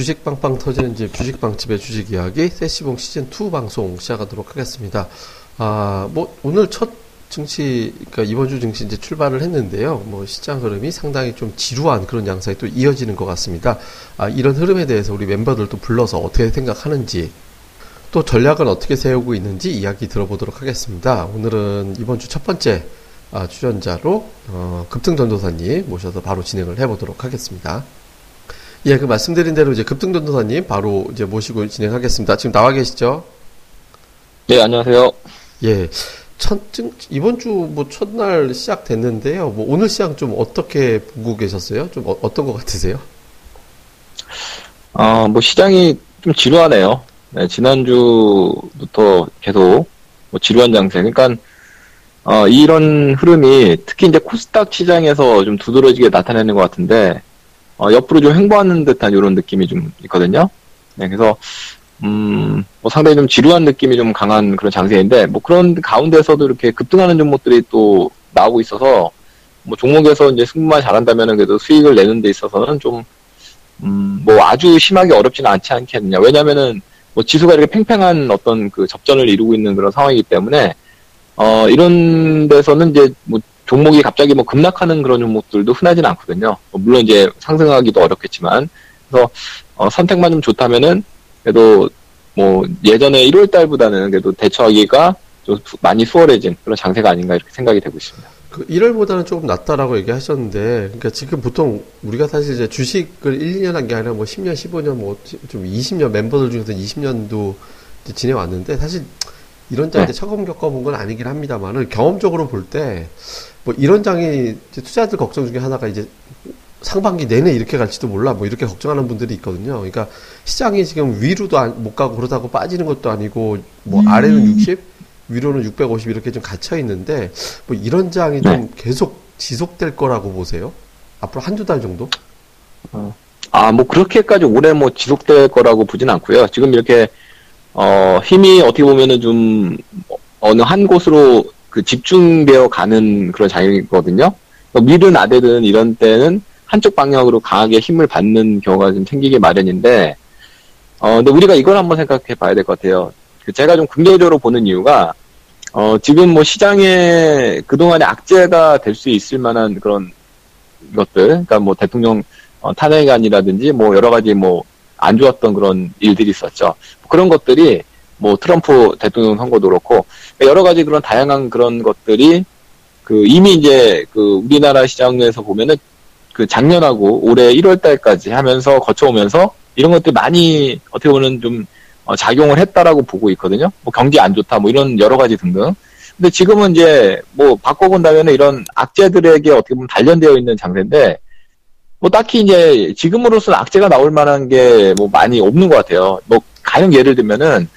예, 주식 빵빵 터지는 집 주식 빵집의 주식 이야기 세시봉 시즌 2 방송 시작하도록 하겠습니다. 아, 뭐 오늘 첫 증시 그러니까 이번 주 증시 이제 출발을 했는데요. 뭐 시장 흐름이 상당히 좀 지루한 그런 양상이 또 이어지는 것 같습니다. 아, 이런 흐름에 대해서 우리 멤버들도 불러서 어떻게 생각하는지 또 전략은 어떻게 세우고 있는지 이야기 들어보도록 하겠습니다. 오늘은 이번 주 첫 번째 아, 출연자로 어, 급등 전도사님 모셔서 바로 진행을 해보도록 하겠습니다. 예, 그 말씀드린 대로 이제 급등 전도사님 바로 이제 모시고 진행하겠습니다. 지금 나와 계시죠? 네, 안녕하세요. 예. 첫, 이번 주 뭐 첫날 시작됐는데요. 뭐 오늘 시장 좀 어떻게 보고 계셨어요? 좀 어, 떤것 같으세요? 아, 뭐 시장이 좀 지루하네요. 네, 지난주부터 계속 뭐 지루한 장세. 그러니까 어, 이런 흐름이 특히 이제 코스닥 시장에서 좀 두드러지게 나타내는 것 같은데 어, 옆으로 좀 횡보하는 듯한 이런 느낌이 좀 있거든요. 네, 그래서 음, 뭐 상당히 좀 지루한 느낌이 좀 강한 그런 장세인데, 뭐 그런 가운데서도 이렇게 급등하는 종목들이 또 나오고 있어서, 뭐 종목에서 이제 승부만 잘한다면 그래도 수익을 내는 데 있어서는 좀, 음, 뭐 아주 심하게 어렵지는 않지 않겠느냐. 왜냐면은, 뭐 지수가 이렇게 팽팽한 어떤 그 접전을 이루고 있는 그런 상황이기 때문에, 어, 이런 데서는 이제 뭐 종목이 갑자기 뭐 급락하는 그런 종목들도 흔하지는 않거든요. 뭐 물론 이제 상승하기도 어렵겠지만, 그래서, 어, 선택만 좀 좋다면은, 그래도 뭐 예전에 1월 달보다는 그래도 대처하기가 좀 많이 수월해진 그런 장세가 아닌가 이렇게 생각이 되고 있습니다. 그 1월보다는 조금 낫다라고 얘기하셨는데, 그러니까 지금 보통 우리가 사실 이제 주식을 1, 2년 한 게 아니라 뭐 10년, 15년, 뭐 좀 20년 멤버들 중에서 20년도 지내왔는데, 사실 이런 장에 네. 처음 겪어본 건 아니긴 합니다만은 경험적으로 볼 때, 뭐 이런 장이 투자들 걱정 중에 하나가 이제 상반기 내내 이렇게 갈지도 몰라 뭐 이렇게 걱정하는 분들이 있거든요. 그러니까 시장이 지금 위로도 못 가고 그러다고 빠지는 것도 아니고 뭐 음. 아래는 60, 위로는 650 이렇게 좀 갇혀 있는데 뭐 이런 장이 네. 좀 계속 지속될 거라고 보세요? 앞으로 한두 달 정도? 어. 아, 뭐 그렇게까지 오래 뭐 지속될 거라고 보진 않고요. 지금 이렇게 어 힘이 어떻게 보면은 좀 어느 한 곳으로 그 집중되어 가는 그런 장이거든요. 밀은 아대든 이런 때는 한쪽 방향으로 강하게 힘을 받는 경우가 좀 생기기 마련인데, 어, 근데 우리가 이걸 한번 생각해 봐야 될 것 같아요. 그 제가 좀 긍정적으로 보는 이유가, 어, 지금 뭐 시장에 그동안의 악재가 될 수 있을 만한 그런 것들, 그러니까 뭐 대통령 어, 탄핵안이라든지 뭐 여러 가지 뭐 안 좋았던 그런 일들이 있었죠. 그런 것들이 뭐 트럼프 대통령 선거도 그렇고 여러 가지 그런 다양한 그런 것들이 그 이미 이제 그 우리나라 시장에서 보면은 그 작년하고 올해 1월 달까지 하면서 거쳐오면서 이런 것들이 많이 어떻게 보면 좀 어, 작용을 했다라고 보고 있거든요. 뭐 경기 안 좋다 뭐 이런 여러 가지 등등. 근데 지금은 이제 뭐 바꿔본다면 이런 악재들에게 어떻게 보면 단련되어 있는 장세인데 뭐 딱히 이제 지금으로서는 악재가 나올 만한 게 뭐 많이 없는 것 같아요. 뭐 가령 예를 들면은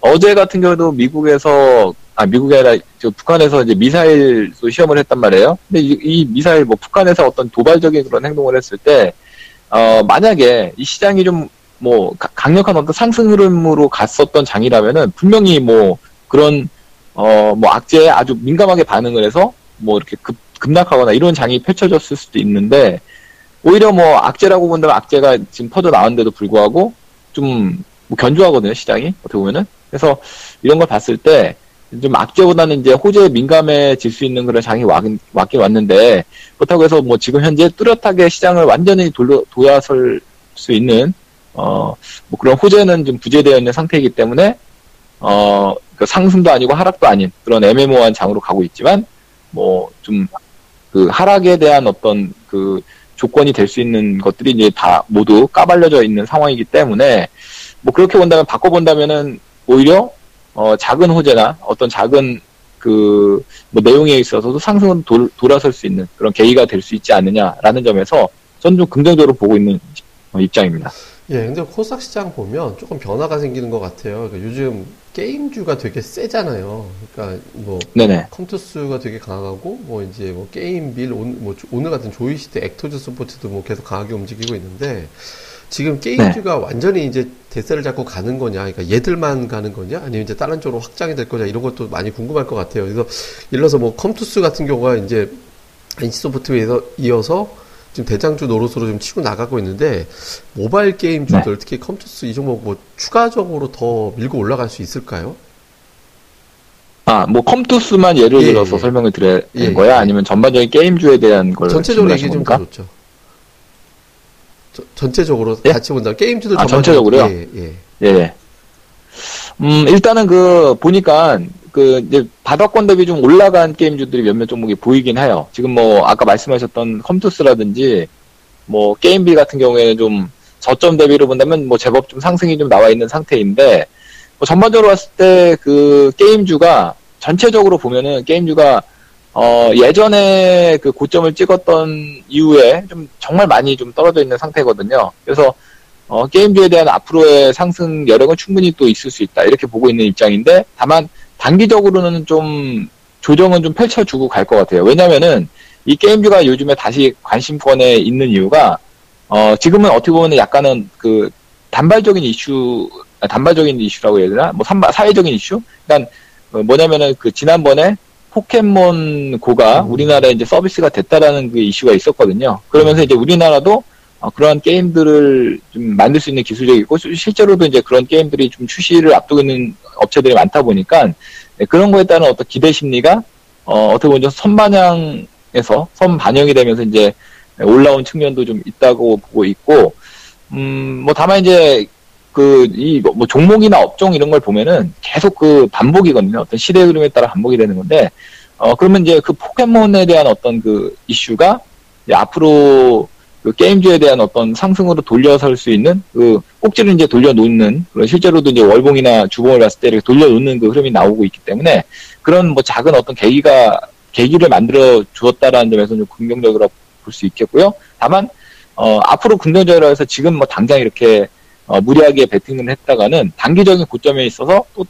어제 같은 경우도 미국에서 아 미국이 아니라 저 북한에서 이제 미사일 시험을 했단 말이에요. 근데 이, 이, 미사일 뭐 북한에서 어떤 도발적인 그런 행동을 했을 때 어, 만약에 이 시장이 좀 뭐 강력한 어떤 상승 흐름으로 갔었던 장이라면은 분명히 뭐 그런 어 뭐 악재에 아주 민감하게 반응을 해서 뭐 이렇게 급 급락하거나 이런 장이 펼쳐졌을 수도 있는데 오히려 뭐 악재라고 본다면 악재가 지금 퍼져 나왔는데도 불구하고 좀 뭐 견조하거든요 시장이. 어떻게 보면은. 그래서 이런 걸 봤을 때 좀 악재보다는 이제 호재에 민감해질 수 있는 그런 장이 왔긴, 왔긴 왔는데 그렇다고 해서 뭐 지금 현재 뚜렷하게 시장을 완전히 돌려 도야설 수 있는 어 뭐 그런 호재는 좀 부재되어 있는 상태이기 때문에 어그 상승도 아니고 하락도 아닌 그런 애매모호한 장으로 가고 있지만 뭐 좀 그 하락에 대한 어떤 그 조건이 될 수 있는 것들이 이제 다 모두 까발려져 있는 상황이기 때문에 뭐 그렇게 본다면 바꿔본다면은 오히려 어, 작은 호재나 어떤 작은 그, 뭐 내용에 있어서도 상승은 돌, 돌아설 수 있는 그런 계기가 될 수 있지 않느냐라는 점에서 저는 좀 긍정적으로 보고 있는 어, 입장입니다. 예, 근데 코스닥 시장 보면 조금 변화가 생기는 것 같아요. 그러니까 요즘 게임주가 되게 세잖아요. 그러니까 뭐 네네. 컴투스가 되게 강하고 뭐 이제 뭐 게임빌 오늘, 뭐 오늘 같은 조이시대 액터즈 스포츠도 뭐 계속 강하게 움직이고 있는데 지금 게임즈가 네. 완전히 이제 대세를 잡고 가는 거냐, 그러니까 얘들만 가는 거냐, 아니면 이제 다른 쪽으로 확장이 될 거냐, 이런 것도 많이 궁금할 것 같아요. 그래서, 예를 들어서 뭐 컴투스 같은 경우가 이제 NC소프트웨어에서 이어서 지금 대장주 노릇으로 좀 치고 나가고 있는데 모바일 게임 주들 네. 특히 컴투스 이 종목 뭐 추가적으로 더 밀고 올라갈 수 있을까요? 아, 뭐 컴투스만 예를 예, 들어서 예. 설명을 드려야 되는 예, 거야? 예. 아니면 전반적인 게임주에 대한 걸 전체적으로 얘기 좀 좋죠. 저, 전체적으로 예? 같이 본다. 게임주들 아, 전체적으로요? 예, 예. 예. 음, 일단은 그 보니까 그 이제 바닥권 대비 좀 올라간 게임주들이 몇몇 종목이 보이긴 해요. 지금 뭐 아까 말씀하셨던 컴투스라든지 뭐 게임비 같은 경우에는 좀 저점 대비로 본다면 뭐 제법 좀 상승이 좀 나와 있는 상태인데 뭐 전반적으로 봤을 때 그 게임주가 전체적으로 보면은 게임주가 어 예전에 그 고점을 찍었던 이후에 좀 정말 많이 좀 떨어져 있는 상태거든요. 그래서 어 게임주에 대한 앞으로의 상승 여력은 충분히 또 있을 수 있다 이렇게 보고 있는 입장인데 다만 단기적으로는 좀 조정은 좀 펼쳐주고 갈 것 같아요. 왜냐면은 이 게임주가 요즘에 다시 관심권에 있는 이유가 어 지금은 어떻게 보면 약간은 그 단발적인 이슈 아, 단발적인 이슈라고 해야 되나? 뭐 산바, 사회적인 이슈? 그러니까 어, 뭐냐면은 그 지난번에 포켓몬 고가 음. 우리나라에 이제 서비스가 됐다라는 그 이슈가 있었거든요. 그러면서 이제 우리나라도 어, 그러한 게임들을 좀 만들 수 있는 기술력이 있고 실제로도 이제 그런 게임들이 좀 출시를 앞두고 있는 업체들이 많다 보니까 네, 그런 거에 따른 어떤 기대 심리가 어, 어떻게 보면 선반영에서 선반영이 되면서 이제 올라온 측면도 좀 있다고 보고 있고 음, 뭐 다만 이제 그, 이, 뭐, 종목이나 업종 이런 걸 보면은 계속 그 반복이거든요. 어떤 시대 흐름에 따라 반복이 되는 건데, 어, 그러면 이제 그 포켓몬에 대한 어떤 그 이슈가 앞으로 그 게임주에 대한 어떤 상승으로 돌려설 수 있는 그 꼭지를 이제 돌려놓는 실제로도 이제 월봉이나 주봉을 봤을 때 이렇게 돌려놓는 그 흐름이 나오고 있기 때문에 그런 뭐 작은 어떤 계기가 계기를 만들어 주었다라는 점에서 좀 긍정적으로 볼 수 있겠고요. 다만 어 앞으로 긍정적으로 해서 지금 뭐 당장 이렇게 어, 무리하게 베팅을 했다가는 단기적인 고점에 있어서 또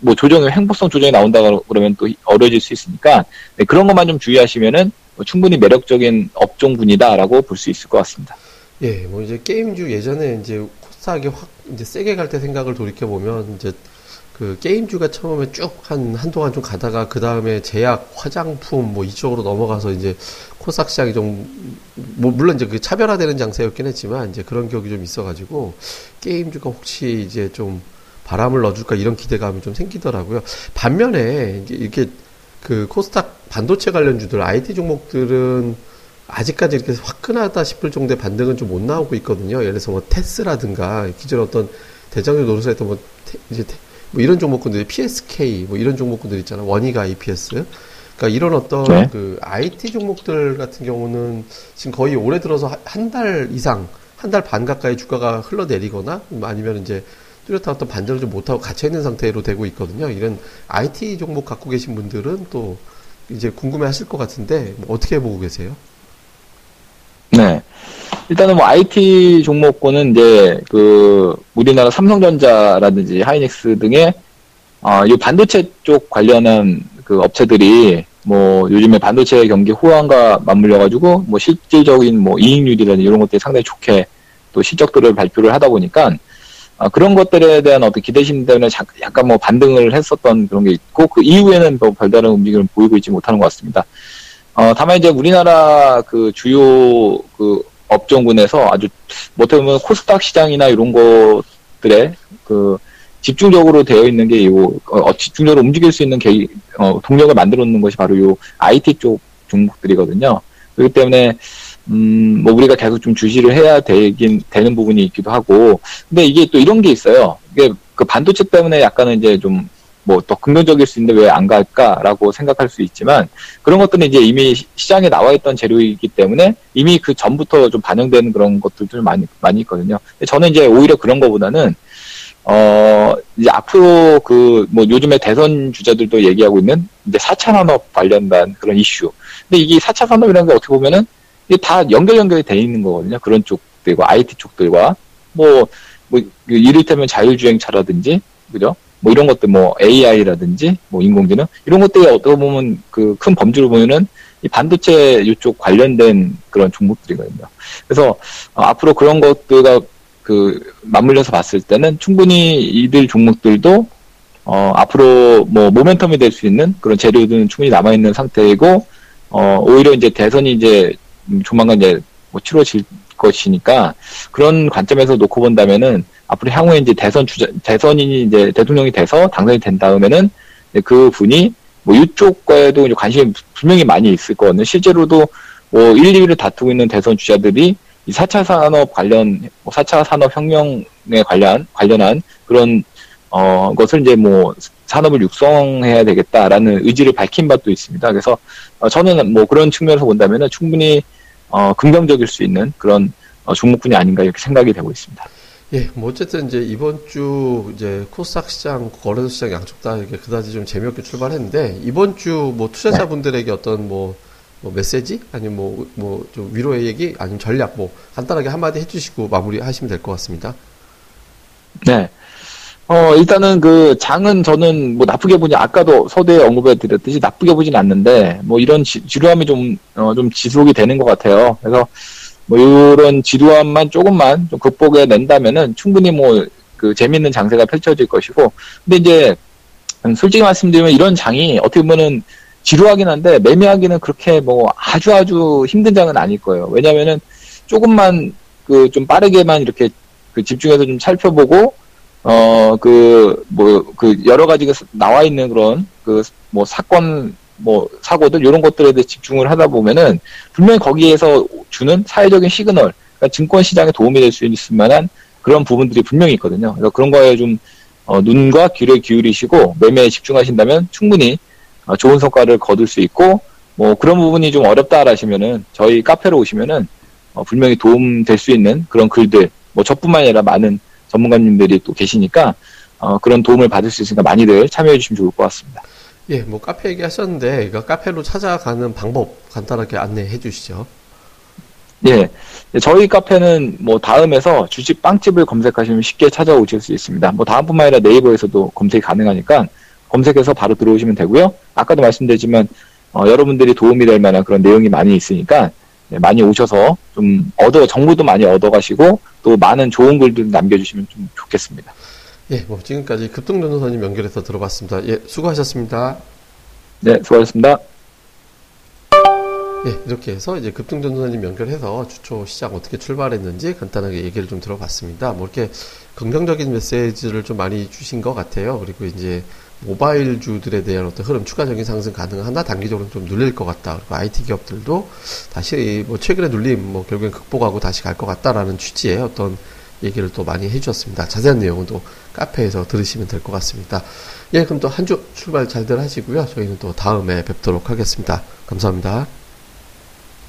뭐 조정이 횡보성 조정이 나온다 그러면 또 어려질 수 있으니까 네, 그런 것만 좀 주의하시면은 뭐 충분히 매력적인 업종군이다라고 볼 수 있을 것 같습니다. 예, 뭐 이제 게임주 예전에 이제 코스닥이 확 이제 세게 갈 때 생각을 돌이켜 보면 이제 그 게임주가 처음에 쭉 한 한동안 좀 가다가 그 다음에 제약, 화장품 뭐 이쪽으로 넘어가서 이제 코스닥 시장이 좀 뭐 물론 이제 그 차별화되는 장세였긴 했지만 이제 그런 격이 좀 있어가지고 게임주가 혹시 이제 좀 바람을 넣어줄까 이런 기대감이 좀 생기더라고요. 반면에 이렇게 그 코스닥 반도체 관련주들 IT 종목들은 아직까지 이렇게 화끈하다 싶을 정도의 반등은 좀 못 나오고 있거든요. 예를 들어서 뭐 테스라든가 기존 어떤 대장주 노릇을 했던 뭐 테, 이제 테, 뭐 이런 종목군들이 PSK 뭐 이런 종목군들 있잖아. 원희가 IPS. 그러니까 이런 어떤 네. 그 IT 종목들 같은 경우는 지금 거의 올해 들어서 한 달 이상 한 달 반 가까이 주가가 흘러내리거나 아니면 이제 뚜렷한 어떤 반전을 좀 못하고 갇혀 있는 상태로 되고 있거든요. 이런 IT 종목 갖고 계신 분들은 또 이제 궁금해 하실 것 같은데 뭐 어떻게 보고 계세요? 네. 일단은 뭐 IT 종목군은 이제 그 우리나라 삼성전자라든지 하이닉스 등의 어, 이 반도체 쪽 관련한 그 업체들이 뭐 요즘에 반도체 경기 호황과 맞물려 가지고 뭐 실질적인 뭐 이익률이라든지 이런 것들이 상당히 좋게 또 실적들을 발표를 하다 보니까 어, 그런 것들에 대한 어떤 기대심 때문에 약간 뭐 반등을 했었던 그런 게 있고 그 이후에는 뭐 별다른 움직임을 보이고 있지 못하는 것 같습니다. 어, 다만 이제 우리나라 그 주요 그 업종군에서 아주 못해 보면 코스닥 시장이나 이런 것들에 그 집중적으로 되어 있는 게 요, 어, 집중적으로 움직일 수 있는 개, 어, 동력을 만들어 놓는 것이 바로 요 IT 쪽 종목들이거든요. 그렇기 때문에 음, 뭐 우리가 계속 좀 주시를 해야 되긴 되는 부분이 있기도 하고, 근데 이게 또 이런 게 있어요. 이게 그 반도체 때문에 약간은 이제 좀 뭐 더 긍정적일 수 있는데 왜 안 갈까라고 생각할 수 있지만 그런 것들은 이제 이미 시장에 나와 있던 재료이기 때문에 이미 그 전부터 좀 반영되는 그런 것들도 많이 많이 있거든요. 저는 이제 오히려 그런 것보다는 어, 이제 앞으로 그, 뭐 요즘에 대선 주자들도 얘기하고 있는 이제 4차 산업 관련된 그런 이슈. 근데 이게 4차 산업이라는 게 어떻게 보면은 이게 다 연결 연결이 돼 있는 거거든요. 그런 쪽들과 IT 쪽들과 뭐, 뭐그 이를테면 자율주행차라든지 그죠? 뭐 이런 것들 뭐 AI라든지 뭐 인공지능 이런 것들이 어떻게 보면 그 큰 범주로 보면은 이 반도체 이쪽 관련된 그런 종목들이거든요. 그래서 어, 앞으로 그런 것들과 그 맞물려서 봤을 때는 충분히 이들 종목들도 어 앞으로 뭐 모멘텀이 될 수 있는 그런 재료들은 충분히 남아 있는 상태이고 어 오히려 이제 대선이 이제 조만간 이제 뭐 치러질 것이니까 그런 관점에서 놓고 본다면은 앞으로 향후에 이제 대선 주자 대선인이 이제 대통령이 돼서 당선이 된 다음에는 그 분이 뭐 이쪽 거에도 이제 관심이 분명히 많이 있을 거거든요. 실제로도 뭐 1, 2위를 다투고 있는 대선 주자들이 이 4차 산업 관련, 뭐 4차 산업 혁명에 관련, 관련한 그런, 어, 것을 이제 뭐 산업을 육성해야 되겠다라는 의지를 밝힌 바도 있습니다. 그래서 어, 저는 뭐 그런 측면에서 본다면 충분히 어, 긍정적일 수 있는 그런 어, 종목군이 아닌가 이렇게 생각이 되고 있습니다. 예, 뭐 어쨌든 이제 이번 주 이제 코스닥 시장, 거래소 시장 양쪽 다 이렇게 그다지 좀 재미없게 출발했는데 이번 주 뭐 투자자분들에게 어떤 뭐, 뭐 메시지 아니면 뭐 뭐 좀 위로의 얘기 아니면 전략 뭐 간단하게 한마디 해주시고 마무리하시면 될 것 같습니다. 네. 어, 일단은 그 장은 저는 뭐 나쁘게 보지, 아까도 서두에 언급해 드렸듯이 나쁘게 보진 않는데, 뭐 이런 지, 지루함이 좀, 어, 좀 지속이 되는 것 같아요. 그래서 뭐 이런 지루함만 조금만 좀 극복해 낸다면은 충분히 뭐 그 재밌는 장세가 펼쳐질 것이고, 근데 이제 솔직히 말씀드리면 이런 장이 어떻게 보면은 지루하긴 한데 매매하기는 그렇게 뭐 아주 아주 힘든 장은 아닐 거예요. 왜냐면은 조금만 그 좀 빠르게만 이렇게 그 집중해서 좀 살펴보고 어, 그, 뭐, 그, 여러 가지가 나와 있는 그런, 그, 뭐, 사건, 뭐, 사고들, 이런 것들에 대해 집중을 하다 보면은, 분명히 거기에서 주는 사회적인 시그널, 그러니까 증권 시장에 도움이 될 수 있을 만한 그런 부분들이 분명히 있거든요. 그래서 그런 거에 좀, 어, 눈과 귀를 기울이시고, 매매에 집중하신다면 충분히 어, 좋은 성과를 거둘 수 있고, 뭐, 그런 부분이 좀 어렵다 하시면은, 저희 카페로 오시면은, 어, 분명히 도움 될 수 있는 그런 글들, 뭐, 저뿐만 아니라 많은 전문가님들이 또 계시니까 어, 그런 도움을 받을 수 있으니까 많이들 참여해 주시면 좋을 것 같습니다. 예, 뭐 카페 얘기하셨는데 그 카페로 찾아가는 방법 간단하게 안내해 주시죠. 예, 저희 카페는 뭐 다음에서 주식 빵집을 검색하시면 쉽게 찾아오실 수 있습니다. 뭐 다음뿐만 아니라 네이버에서도 검색이 가능하니까 검색해서 바로 들어오시면 되고요. 아까도 말씀드렸지만 어, 여러분들이 도움이 될 만한 그런 내용이 많이 있으니까 네, 많이 오셔서 좀 얻어 정보도 많이 얻어가시고 또 많은 좋은 글들 남겨주시면 좀 좋겠습니다. 예, 뭐 지금까지 급등 전도사님 연결해서 들어봤습니다. 예, 수고하셨습니다. 네, 수고하셨습니다. 예, 이렇게 해서 이제 급등 전도사님 연결해서 주초 시장 어떻게 출발했는지 간단하게 얘기를 좀 들어봤습니다. 뭐 이렇게 긍정적인 메시지를 좀 많이 주신 것 같아요. 그리고 이제 모바일 주들에 대한 어떤 흐름 추가적인 상승 가능하나 단기적으로 좀 눌릴 것 같다. 그리고 IT 기업들도 다시 뭐 최근에 눌림 뭐 결국엔 극복하고 다시 갈 것 같다라는 취지의 어떤 얘기를 또 많이 해주셨습니다. 자세한 내용은 또 카페에서 들으시면 될 것 같습니다. 예, 그럼 또 한 주 출발 잘들 하시고요. 저희는 또 다음에 뵙도록 하겠습니다. 감사합니다.